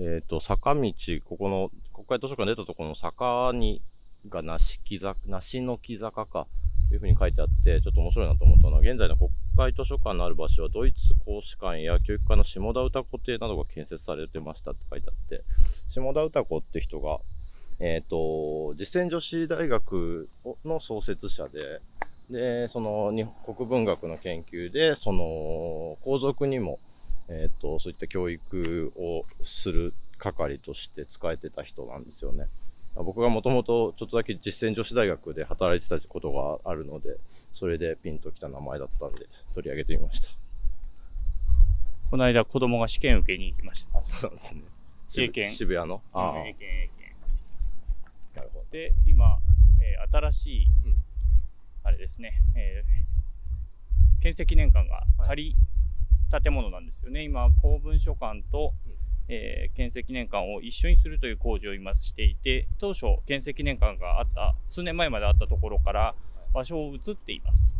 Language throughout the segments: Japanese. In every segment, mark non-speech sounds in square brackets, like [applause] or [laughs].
えっ、と、坂道、ここの、国会図書館出たところの坂に、が梨木坂、梨の木坂か、というふうに書いてあって、ちょっと面白いなと思ったのは、現在の国会図書館のある場所は、ドイツ公使館や教育課の下田歌子邸などが建設されてましたって書いてあって、下田歌子って人が、えっ、と、実践女子大学の創設者で、で、その、日本国文学の研究で、その、皇族にも、えっ、と、そういった教育をする係として使えてた人なんですよね。僕がもともとちょっとだけ実践女子大学で働いてたことがあるので、それでピンときた名前だったんで取り上げてみました。この間子供が試験受けに行きました。あ、そうなんですね。英検渋谷の？ああ、で、今、えー新しい、うん。あれですね、えー建設記念館が仮建物なんですよね。今、公文書館と、うん。えー建設記念館を一緒にするという工事を今していて、当初、建設記念館があった、数年前まであったところから場所を移っています。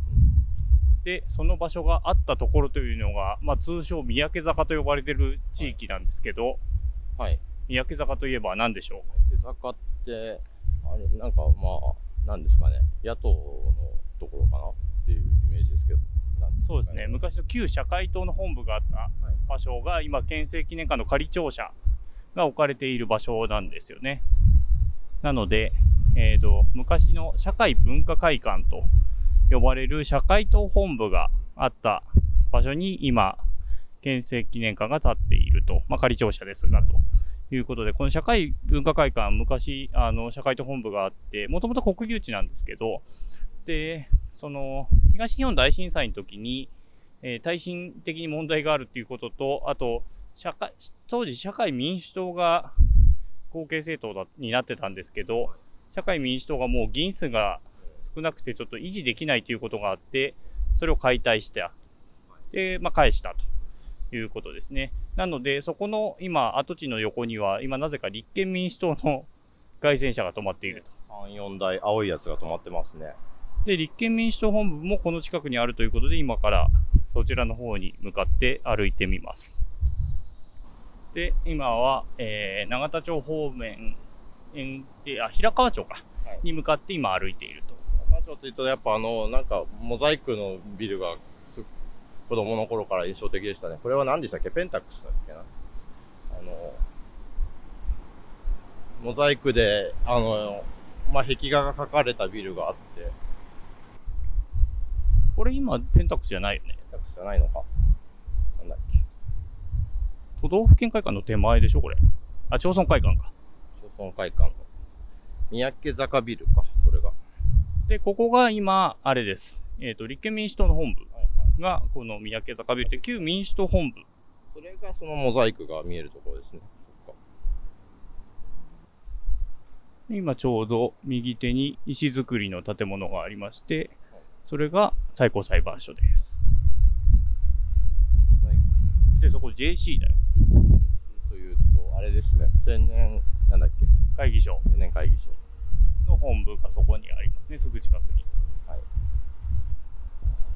で、その場所があったところというのが、まあ、通称三宅坂と呼ばれている地域なんですけど、はい。三宅坂といえば何でしょう？竹坂って、あれ、なんかまあ、なんですかね、野党のところかなっていうイメージですけど。そうですね、昔の旧社会党の本部があった場所が、今、県政記念館の仮庁舎が置かれている場所なんですよね。なので、えーと、昔の社会文化会館と呼ばれる社会党本部があった場所に今、県政記念館が建っていると、まあ、仮庁舎ですが、ということで、この社会文化会館、昔、あの、社会党本部があって、もともと国有地なんですけど、で、その、東日本大震災の時に、えー耐震的に問題があるっていうことと、あと、社会、当時社会民主党が後継政党だになってたんですけど、社会民主党がもう議員数が少なくてちょっと維持できないということがあって、それを解体した。で、まあ、返したということですね。なので、そこの今、跡地の横には、今なぜか立憲民主党の外旋車が止まっていると。3、4台青いやつが止まってますね。で、立憲民主党本部もこの近くにあるということで、今からそちらの方に向かって歩いてみます。で、今は、えー永田町方面、えであ、平川町か、はいに向かって今歩いていると。中町って言うと、やっぱあの、なんか、モザイクのビルがす、子供の頃から印象的でしたね。これは何でしたっけ？ペンタックスだっけな？あの、モザイクで、あの、まあ、壁画が描かれたビルがあって、これ今、ペンタックスじゃないよね。ペンタックスじゃないのか？なんだっけ？都道府県会館の手前でしょ、これ。あ、町村会館か。町村会館の。三宅坂ビルか、これが。で、ここが今、あれです。えっ、と、立憲民主党の本部。が、この三宅坂ビルで、旧民主党本部それがそのモザイクが見えるところですね。今ちょうど右手に石造りの建物がありまして、それが最高裁判所です。で、そこ JC だよ。というと、あれですね。千年、なんだっけ？会議所千年会議所。の本部がそこにありますね、すぐ近くに。はい。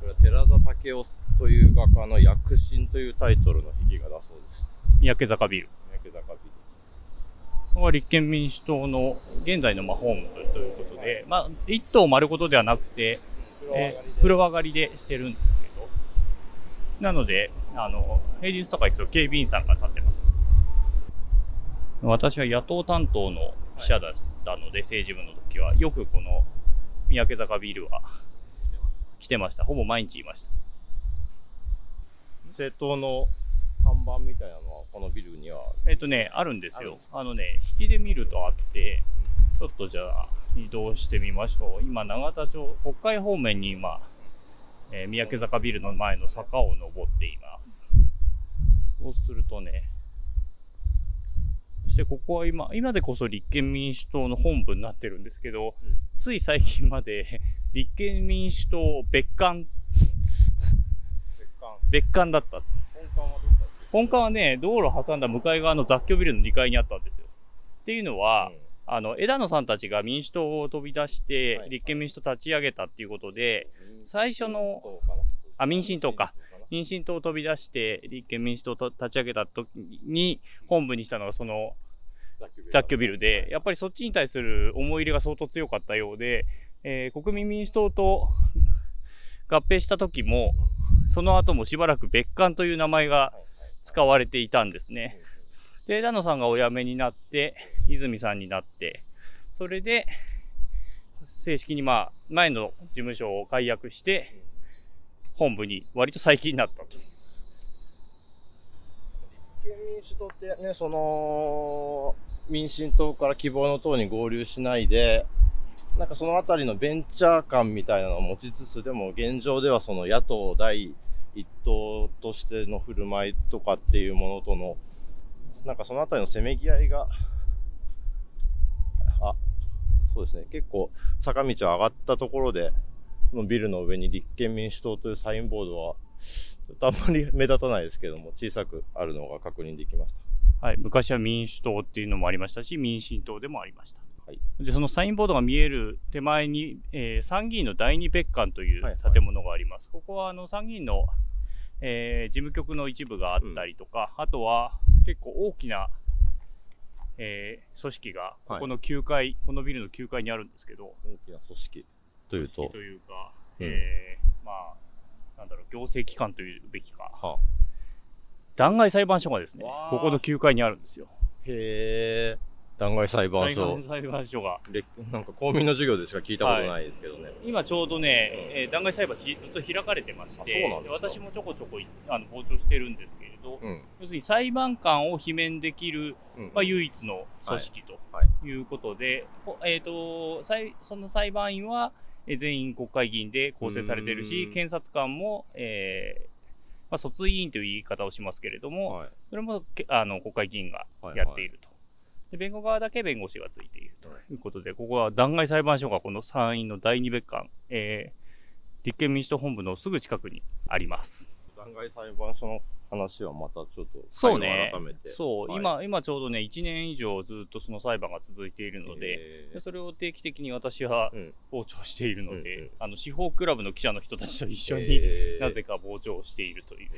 これは寺田武雄という画家の躍進というタイトルの壁画だそうです。三宅坂ビル。三宅坂ビここは立憲民主党の現在のまあ本部ということで、まあ、一棟丸ごとではなくて、ル。えー風呂上がりでしてるんですけど、なので、あの、平日とか行くと警備員さんが立ってます。私は野党担当の記者だったので、政治部の時は、よくこの三宅坂ビルは来てました。ほぼ毎日いました。政党の看板みたいなのはこのビルにはえっとね、あるんですよあのね、引きで見るとあって、ちょっとじゃあ移動してみましょう。今、永田町、国会方面に今、えー三宅坂ビルの前の坂を登っています。そうするとね、そしてここは今、今でこそ立憲民主党の本部になってるんですけど、うんつい最近まで [laughs] 立憲民主党別館、別館。だった。本館はね、道路挟んだ向かい側の雑居ビルの2階にあったんですよ。っていうのは、うんあの、枝野さんたちが民主党を飛び出して、はい立憲民主党立ち上げたっていうことで、最初のあ民進党か。民進党を飛び出して、立憲民主党と立ち上げた時に、本部にしたのがその雑居ビルで、やっぱりそっちに対する思い入れが相当強かったようで、えー国民民主党と合併した時も、その後もしばらく別館という名前が使われていたんですね。で、枝野さんがお辞めになって、泉さんになって、それで、正式にまあ、前の事務所を解約して、本部に割と最近になったと。立憲民主党ってね、その、民進党から希望の党に合流しないで、なんかそのあたりのベンチャー感みたいなのを持ちつつ、でも現状ではその野党第一党としての振る舞いとかっていうものとの、なんかそのあたりのせめぎ合いが、あ、そうですね、結構坂道を上がったところで、のビルの上に立憲民主党というサインボードは、ちょっとあんまり目立たないですけども、小さくあるのが確認できました。はい、昔は民主党っていうのもありましたし、民進党でもありました。はい。で、そのサインボードが見える手前に、えー参議院の第二別館というはいはい。建物があります。ここはあの参議院の、えー事務局の一部があったりとか、あとは結構大きな、えー組織が、ここの9階、このビルの9階にあるんですけど、大きな組織というと。と、いうか、うん。えーまあ、なんだろう、行政機関というべきか、は弾劾裁判所がですねここの9階にあるんですよ。へえ、弾劾裁判弾所劾。裁判所が。れなんか公民の授業でしか聞いたことないですけどね。今ちょうどね、えー弾劾裁判ひずっと開かれてましあて私もちょこちょこいあの傍聴してるんですけれど、うん。要するに裁判官を罷免できる、うんまあ、唯一の組織とはいいうことで、ほえー、と裁その裁判員はえー全員国会議員で構成されているし検察官も、えーまあ、訴追委員という言い方をしますけれども、はい。それもけあの国会議員がやっていると。で弁護側だけ弁護士がついているということで、ここは弾劾裁判所がこの参院の第二別館、えー立憲民主党本部のすぐ近くにあります。弾劾裁判所の話はまたちょっと、そうね。改めて。そう、はい。今、今ちょうどね、1年以上ずっとその裁判が続いているので、えーでそれを定期的に私はうん。傍聴しているので、うんうん。あの司法クラブの記者の人たちと一緒に、えーなぜか傍聴をしているという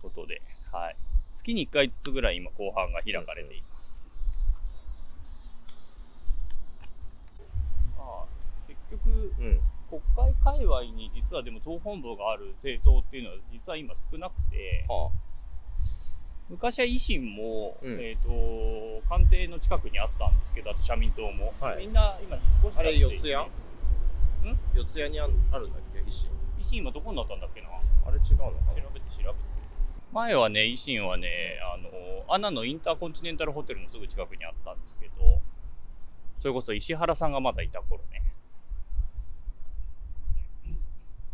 ことで、はい、月に1回ずつぐらい今、後半が開かれています。まあ、結局、うん。国会界隈に実はでも党本部がある政党っていうのは実は今少なくて、は昔は維新も、うんえっ、と、官邸の近くにあったんですけど、あと社民党も。はいみんな今引っ越しちゃあ。れ、四谷？ん？四谷にあんあるんだっけ？維新。維新今どこになったんだっけな？あれ違うのか調べて調べて。前はね、維新はね、あの、アナのインターコンチネンタルホテルのすぐ近くにあったんですけど、それこそ石原さんがまだいた頃ね。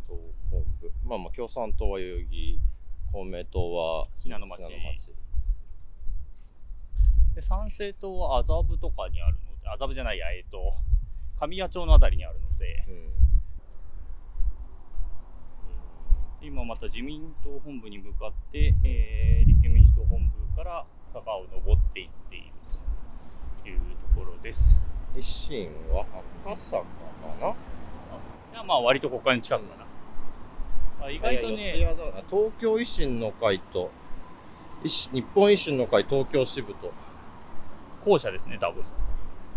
党本部。まあまあ、共産党は代々木、公明党は信濃町で、参政党は麻布とかにあるので、麻布じゃないや、えっ、と、神谷町のあたりにあるので、うん。今また自民党本部に向かって、えー立憲民主党本部から坂を登っていっているというところです。維新は赤坂かな？じゃあまあ割と国会に近くかな。あ意外とね、東京維新の会と、日本維新の会東京支部と、校舎ですね、多分。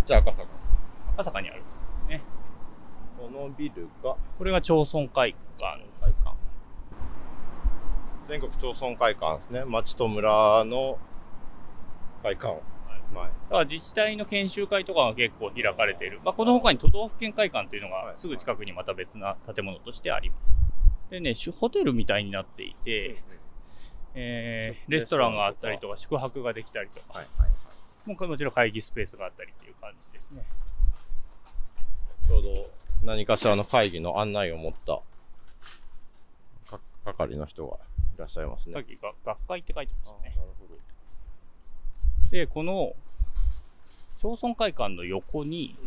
じゃあ赤坂です。赤坂にあると。ね。このビルがこれが町村会館。会館。全国町村会館ですね。町と村の会館。前。だから自治体の研修会とかが結構開かれている。まあ、この他に都道府県会館というのはいがすぐ近くにまた別な建物としてあります。でね、しホテルみたいになっていて、えーレストランがあったりとか、宿泊ができたりとか、はいはいはい。もうもちろん会議スペースがあったりっていう感じですね。ちょうど何かしらの会議の案内を持ったか係の人がいらっしゃいますね。さっきが学会って書いてましたね。なるほど。で、この町村会館の横に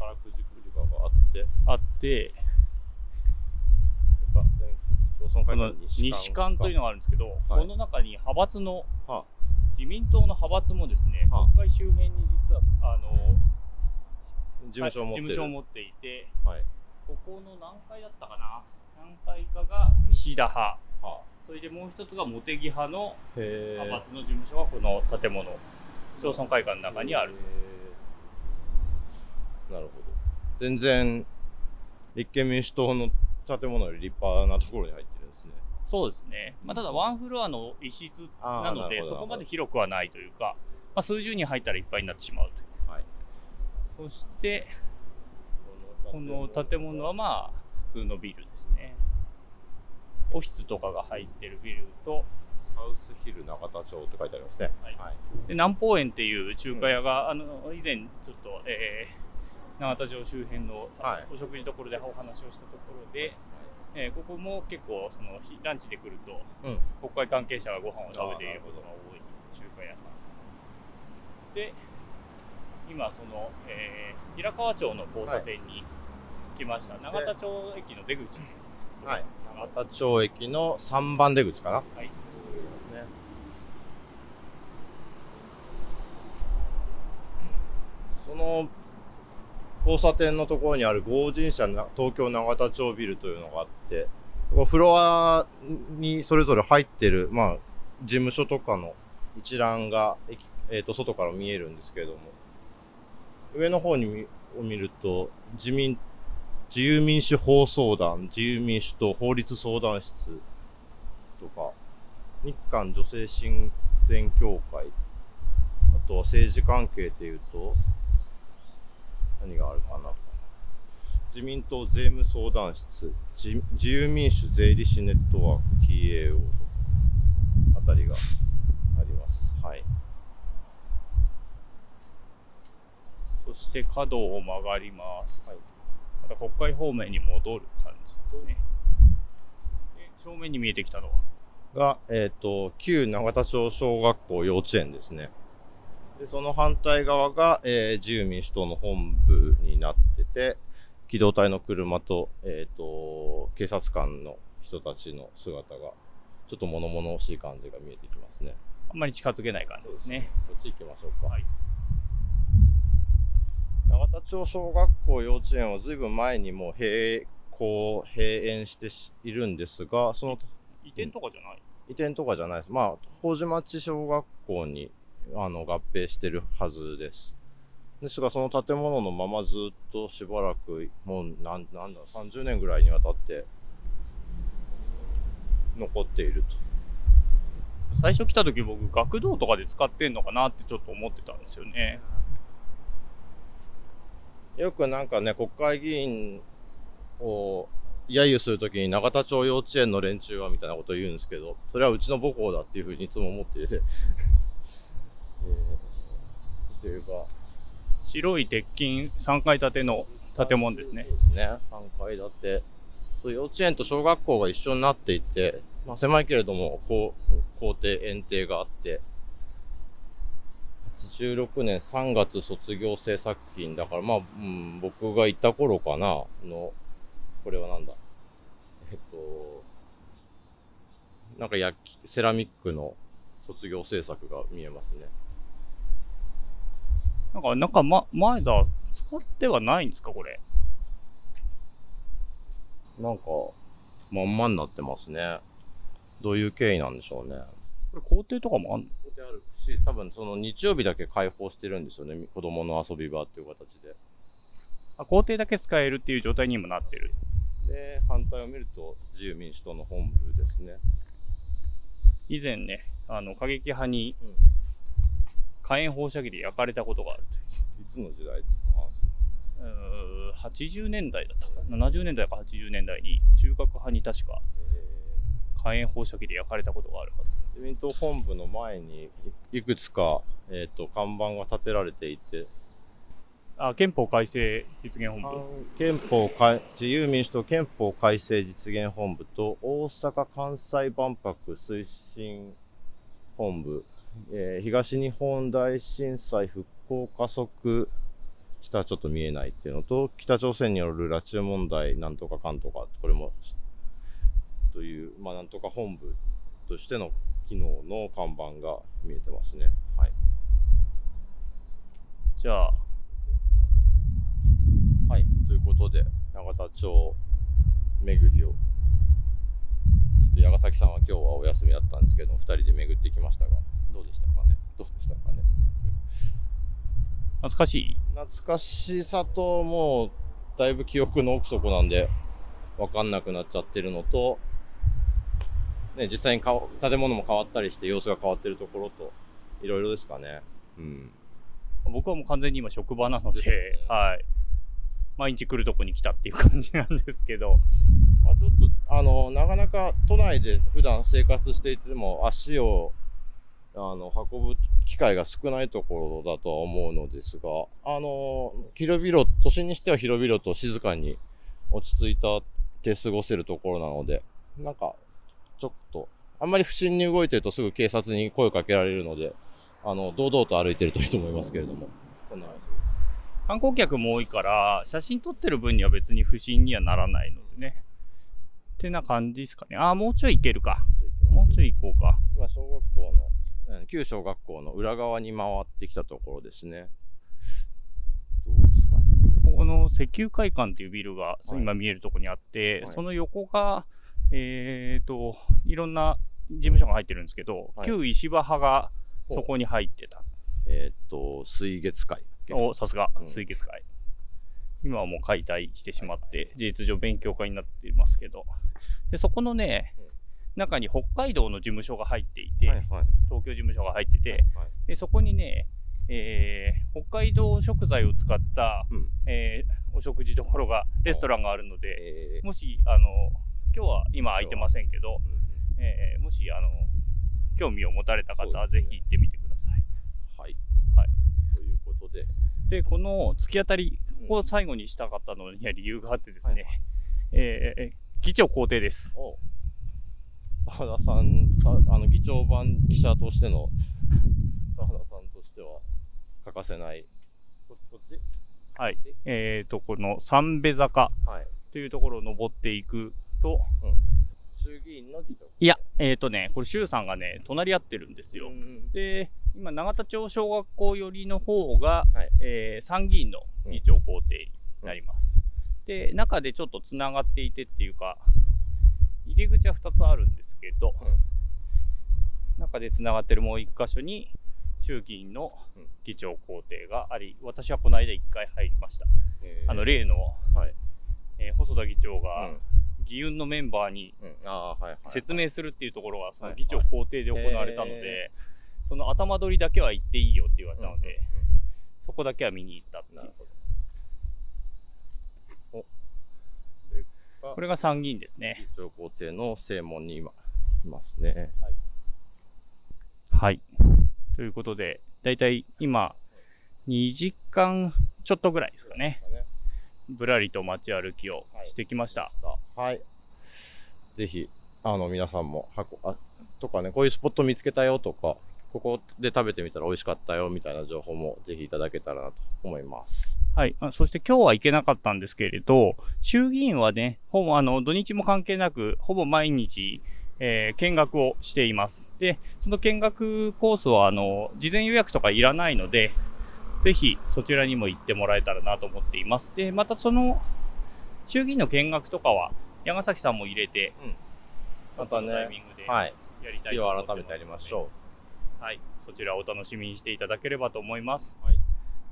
宝くじ売り場があって、あって、それから全国町村会この館西館というのがあるんですけど、はいこの中に派閥の、は自民党の派閥もですね、はあ国会周辺に実は、あの、事務所を持ってる。事務所を持っていて、はい。ここの何階だったかな？何階かが石田派。はそれでもう一つが茂木派のへ派閥の事務所がこの建物、町村会館の中にある。なるほど。全然、立憲民主党の建物より立派なところに入って。そうですね。まあ、ただワンフロアの一室なので、そこまで広くはないというか、まあ、数十人入ったらいっぱいになってしまうという。はい。そして、この建物はまあ、普通のビルですね。オフィスとかが入ってるビルと、サウスヒル永田町って書いてありますね。はいはい。で南方園っていう中華屋が、あの以前ちょっと、えー永田町周辺のはいお食事どころでお話をしたところで、えーここも結構そのひランチで来るとうん。国会関係者がご飯を食べていることが多い中華屋さんで今その、えー平川町の交差点に来ました、永田町駅の出口はい。永田町駅の3番出口かな。はいね。その交差点のところにある合人社東京永田町ビルというのがあって、フロアにそれぞれ入ってる、まあ、事務所とかの一覧が駅、えー、と外から見えるんですけれども、上の方にを見ると、自民、自由民主法相団、自由民主党法律相談室とか、日韓女性親善協会、あとは政治関係でいうと、何があるかな。自民党税務相談室、自自由民主税理士ネットワーク TAO あたりがあります。はい。そして角を曲がります、はいまた国会方面に戻る感じですねで正面に見えてきたのは？が、えっ、と、旧永田町小学校幼稚園ですね。で、その反対側が、えー自由民主党の本部になってて、機動隊の車と、えっ、と、警察官の人たちの姿が、ちょっと物々しい感じが見えてきますね。あんまり近づけない感じですねこっち行きましょうか。はい永田町小学校幼稚園はずいぶん前にもう閉校、閉園してしいるんですが、その移転とかじゃない、移転とかじゃないです。まあ、麹町小学校にあの合併してるはずです。ですが、その建物のままずっとしばらく、もうなんなんだ、30年ぐらいにわたって残っている最初来た時僕学童とかで使ってんのかなってちょっと思ってたんですよねと。よくなんかね、国会議員を揶揄するときに永田町幼稚園の連中はみたいなことを言うんですけど、それはうちの母校だっていうふうにいつも思っていて、えー、というか、白い鉄筋3階建ての建物ですねそうですね。3階建て。そう幼稚園と小学校が一緒になっていて、まあ、狭いけれども、こう、校庭、園庭があって、86年3月卒業制作品だから、まあ、うん、僕がいた頃かな、の、これはなんだ。えっと、なんか焼き、セラミックの卒業制作が見えますね。なんかなんか、ま、前だ使ってはないんですかこれ？なんか、まんまになってますね。どういう経緯なんでしょうね。これ校庭とかもあんの？ここであるし、多分その日曜日だけ開放してるんですよね。子供の遊び場っていう形で。あ校庭だけ使えるっていう状態にもなってるで、反対を見ると自由民主党の本部ですね。以前ねあの過激派にうん火炎放射器で焼かれたことがあるいつの時代？といううー80年代だったかな？70年代か80年代に中核派に確かえ火炎放射器で焼かれたことがあるはず。ー自民党本部の前にいいくつか、えっ、と、看板が立てられていて、あ憲法改正実現本部。憲法改、自由民主党憲法改正実現本部と大阪・関西万博推進本部、えー東日本大震災復興加速下はちょっと見えないっていうのと、北朝鮮による拉致問題なんとかかんとか、これも、という、まあなんとか本部としての機能の看板が見えてますね。はい。じゃあで、永田町巡りを、ちょっと矢ヶ崎さんは今日はお休みだったんですけど、二人で巡ってきましたが、どうでしたかね？どうでしたかね？懐かしい？懐かしさと、もう、だいぶ記憶の奥底なんで、わかんなくなっちゃってるのと、ね、実際にかわ建物も変わったりして様子が変わってるところと、いろいろですかね。うん。僕はもう完全に今職場なので、ねはい。毎日来るとこに来たっていう感じなんですけど、まあ、ちょっと、あの、なかなか都内で普段生活していても足を、あの、運ぶ機会が少ないところだとは思うのですが、あの、広々、都心にしては広々と静かに落ち着いたって過ごせるところなので、なんか、ちょっと、あんまり不審に動いてるとすぐ警察に声をかけられるので、あの、堂々と歩いてるといいと思いますけれども。そんな話です。観光客も多いから、写真撮ってる分には別に不審にはならないのでね。ってな感じですかね。ああ、もうちょい行けるか。もうちょい行こうか。今、小学校の、うん旧小学校の裏側に回ってきたところですね。どうですかね。ここの石油会館っていうビルがい今見えるとこにあって、はいその横が、えっ、と、いろんな事務所が入ってるんですけど、はい旧石破派がそこに入ってた。えーっと、水月会。お、さすがう、ん水月会。今はもう解体してしまって、事実上勉強会になっていますけど。で、そこのねうん、中に北海道の事務所が入っていて、はいはい。東京事務所が入ってて、はいでそこにね、えー北海道食材を使った、うん。えーお食事どころが、レストランがあるので、えー。もし、あの、今日は今空いてませんけど、うんえーもし、あの、興味を持たれた方はぜひ行ってみてください。はい。はい。ということで、で、この突き当たり、うん。ここを最後にしたかったのには理由があってですね、はいえー議長公邸です。お澤田さん、ああの、議長版記者としての、[laughs] 澤田さんとしては欠かせない。ここっち？はい。えっ、と、この三部坂はい。というところを登っていくと、衆議院の議長。いや、えっ、とね、これ、周さんがね、隣り合ってるんですよう。んで、今、永田町小学校寄りの方が、はいえー参議院の議長公邸になります。で、中でちょっとつながっていてっていうか、入り口は2つあるんですけど、中でつながってるもう1箇所に、衆議院のうん。議長公邸があり、私はこの間1回入りました。えー。あの、例の、はい。えー細田議長うがん、議運のメンバーに。説明するっていうところが、そのはい。議長公邸で行われたのへで、その頭取りだけは行っていいよって言われたので、そこだけは見に行ったっていう。これが参議院ですね。議長公邸の正門に今、いますね。はい。ということで、だいたい今、2時間ちょっとぐらいですかね。ぶらりと街歩きをしてきました。はい。ぜひ、あの、皆さんも、箱、あ、とかね、こういうスポット見つけたよとか、ここで食べてみたら美味しかったよみたいな情報もぜひいただけたらなと思います。はい。あそして今日は行けなかったんですけれど、衆議院はね、ほぼあの、土日も関係なく、ほぼ毎日、えー見学をしています。で、その見学コースは、あの、事前予約とかいらないので、ぜひそちらにも行ってもらえたらなと思っています。で、またその、衆議院の見学とかは、山崎さんも入れて、またねタイミングでやはい。りたい日と思ってますを改めてやりましょはい。そちらをお楽しみにしていただければと思います。はい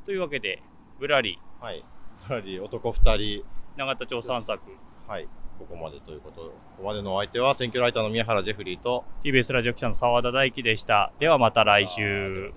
というわけで、ぶらり、う。はい。やはり男二人、永田町散策、はい。ここまでということで、ここまでのお相手は選挙ライターの宮原ジェフリーと、TBS ラジオ記者の澤田大樹でした。ではまた来週。